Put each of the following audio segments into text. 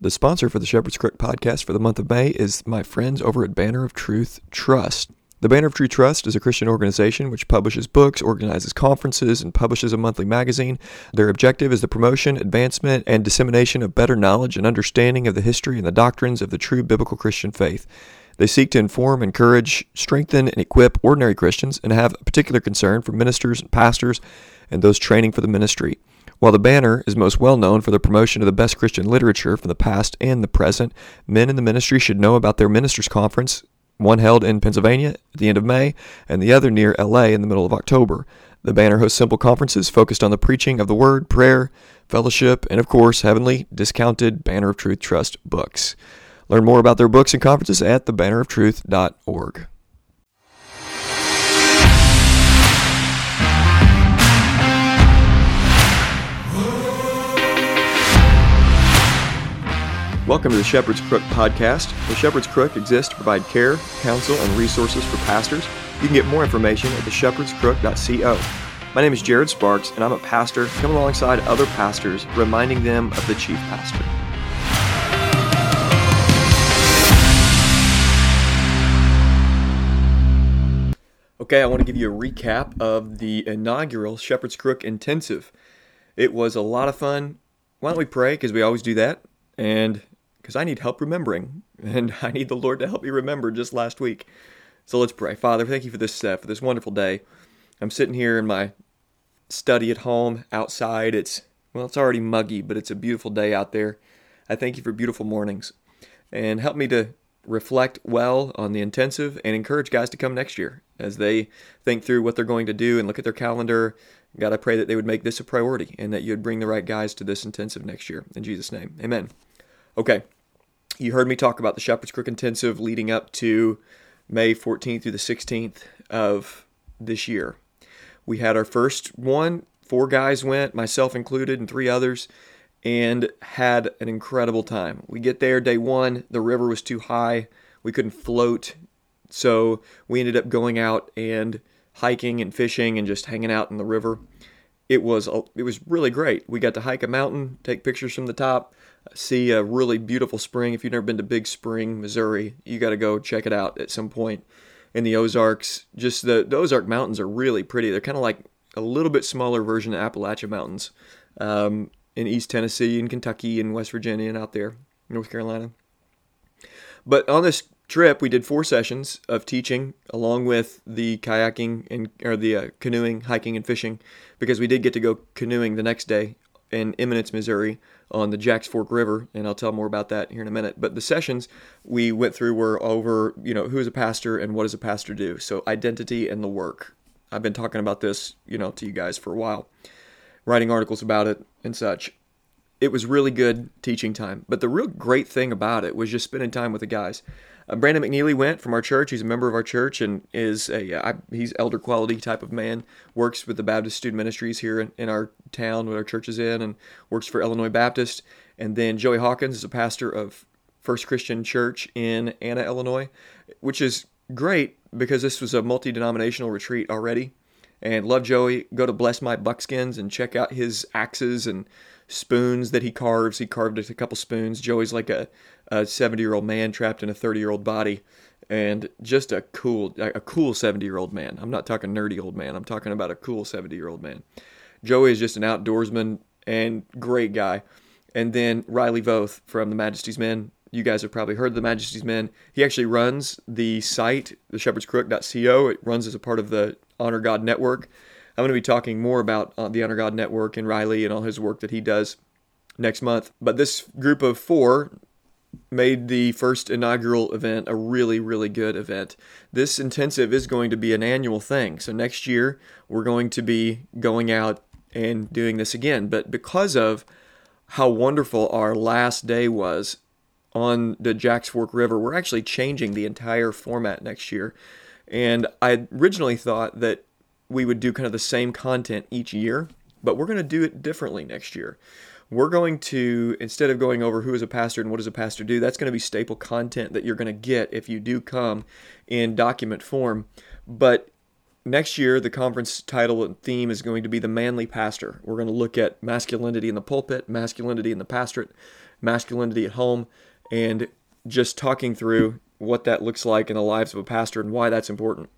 The sponsor for the Shepherd's Crook podcast for the month of May is my friends over at Banner of Truth Trust. The Banner of Truth Trust is a Christian organization which publishes books, organizes conferences, and publishes a monthly magazine. Their objective is the promotion, advancement, and dissemination of better knowledge and understanding of the history and the doctrines of the true biblical Christian faith. They seek to inform, encourage, strengthen, and equip ordinary Christians and have a particular concern for ministers and pastors and those training for the ministry. While the banner is most well known for the promotion of the best Christian literature from the past and the present, men in the ministry should know about their ministers' conference, one held in Pennsylvania at the end of May, and the other near LA in the middle of October. The banner hosts simple conferences focused on the preaching of the word, prayer, fellowship, and of course, heavenly, discounted Banner of Truth Trust books. Learn more about their books and conferences at thebanneroftruth.org. Welcome to the Shepherd's Crook podcast. The Shepherd's Crook exists to provide care, counsel, and resources for pastors. You can get more information at theshepherdscrook.co. My name is Jared Sparks, and I'm a pastor coming alongside other pastors, reminding them of the chief pastor. Okay, I want to give you a recap of the inaugural Shepherd's Crook Intensive. It was a lot of fun. Why don't we pray? Because we always do that. And because I need help remembering, and I need the Lord to help me remember just last week. So let's pray. Father, thank you for this uh, for this wonderful day. I'm sitting here in my study at home outside. It's well, it's already muggy, but it's a beautiful day out there. I thank you for beautiful mornings, and help me to reflect well on the intensive and encourage guys to come next year as they think through what they're going to do and look at their calendar. God, I pray that they would make this a priority and that you would bring the right guys to this intensive next year. In Jesus' name, amen. Okay, you heard me talk about the Shepherd's Crook Intensive leading up to May 14th through the 16th of this year. We had our first one, four guys went, myself included, and three others, and had an incredible time. We get there day one, the river was too high, we couldn't float, so we ended up going out and hiking and fishing and just hanging out in the river. It was it was really great. We got to hike a mountain, take pictures from the top, see a really beautiful spring. If you've never been to Big Spring, Missouri, you got to go check it out at some point in the Ozarks. Just the, the Ozark Mountains are really pretty. They're kind of like a little bit smaller version of Appalachian Mountains um, in East Tennessee and Kentucky and West Virginia and out there, North Carolina. But on this trip, we did four sessions of teaching along with the kayaking and or the uh, canoeing, hiking, and fishing because we did get to go canoeing the next day in Eminence, Missouri on the Jacks Fork River, and I'll tell more about that here in a minute. But the sessions we went through were over, you know, who is a pastor and what does a pastor do? So identity and the work. I've been talking about this, you know, to you guys for a while, writing articles about it and such. It was really good teaching time. But the real great thing about it was just spending time with the guys. Uh, Brandon McNeely went from our church. He's a member of our church and is a uh, he's elder quality type of man. Works with the Baptist Student Ministries here in, in our town, where our church is in, and works for Illinois Baptist. And then Joey Hawkins is a pastor of First Christian Church in Anna, Illinois, which is great because this was a multi denominational retreat already. And love Joey. Go to Bless My Buckskins and check out his axes and spoons that he carves. He carved a couple spoons. Joey's like a, a 70 year old man trapped in a 30 year old body and just a cool a cool 70 year old man i'm not talking nerdy old man i'm talking about a cool 70 year old man joey is just an outdoorsman and great guy. And then riley voth from the majesty's men. You guys have probably heard of the majesty's men. He actually runs the site the shepherdscrook.co it runs as a part of the honor god network. I'm going to be talking more about uh, the honor god network and riley and all his work that he does next month. But this group of four made the first inaugural event a really, really good event. This intensive is going to be an annual thing. So next year, we're going to be going out and doing this again. But because of how wonderful our last day was on the Jacks Fork River, we're actually changing the entire format next year. And I originally thought that we would do kind of the same content each year, but we're going to do it differently next year we're going to instead of going over who is a pastor and what does a pastor do that's going to be staple content that you're going to get if you do come in document form but next year the conference title and theme is going to be the manly pastor we're going to look at masculinity in the pulpit masculinity in the pastorate masculinity at home and just talking through what that looks like in the lives of a pastor and why that's important.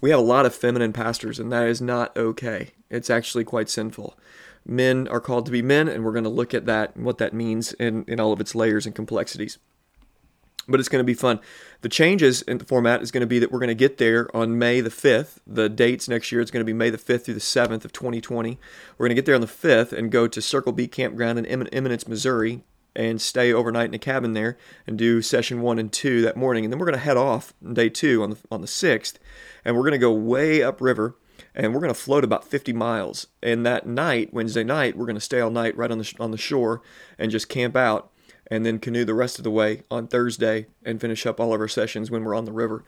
We have a lot of feminine pastors, and that is not okay. It's actually quite sinful. Men are called to be men, and we're going to look at that and what that means in, in all of its layers and complexities but it's going to be fun. The changes in the format is going to be that we're going to get there on May the 5th. The dates next year is going to be May the 5th through the 7th of 2020. We're going to get there on the 5th and go to Circle B Campground in Eminence, Missouri, and stay overnight in a cabin there and do session one and two that morning. And then we're going to head off day two on the on the 6th, and we're going to go way upriver and we're going to float about 50 miles. And that night, Wednesday night, we're going to stay all night right on the on the shore and just camp out and then canoe the rest of the way on Thursday and finish up all of our sessions when we're on the river.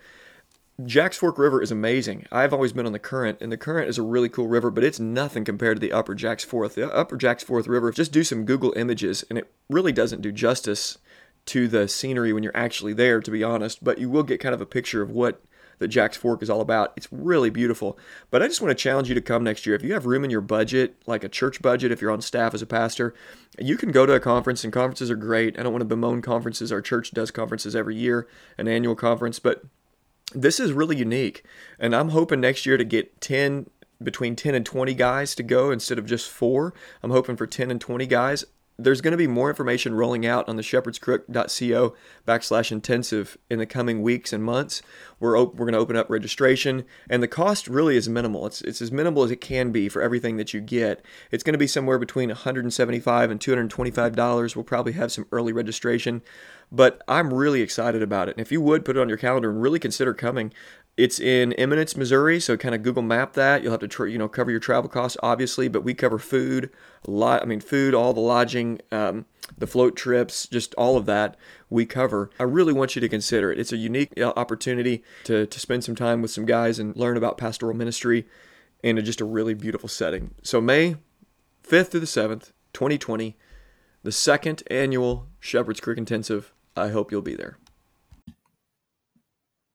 Jack's Fork River is amazing. I've always been on the Current, and the Current is a really cool river, but it's nothing compared to the Upper Jack's Fork. The Upper Jack's Fork River, just do some Google images, and it really doesn't do justice to the scenery when you're actually there, to be honest, but you will get kind of a picture of what that Jack's Fork is all about. It's really beautiful. But I just want to challenge you to come next year. If you have room in your budget, like a church budget, if you're on staff as a pastor, you can go to a conference, and conferences are great. I don't want to bemoan conferences. Our church does conferences every year, an annual conference, but this is really unique. And I'm hoping next year to get 10 between 10 and 20 guys to go instead of just four. I'm hoping for 10 and 20 guys there's going to be more information rolling out on the shepherdscrook.co backslash intensive in the coming weeks and months. We're, op- we're going to open up registration, and the cost really is minimal. It's, it's as minimal as it can be for everything that you get. It's going to be somewhere between $175 and $225. We'll probably have some early registration, but I'm really excited about it. And if you would put it on your calendar and really consider coming, it's in Eminence, Missouri, so kind of Google Map that. You'll have to, tra- you know, cover your travel costs, obviously, but we cover food, lot. I mean, food, all the lodging, um, the float trips, just all of that we cover. I really want you to consider it. It's a unique uh, opportunity to to spend some time with some guys and learn about pastoral ministry in just a really beautiful setting. So May 5th through the 7th, 2020, the second annual Shepherd's Crook Intensive. I hope you'll be there.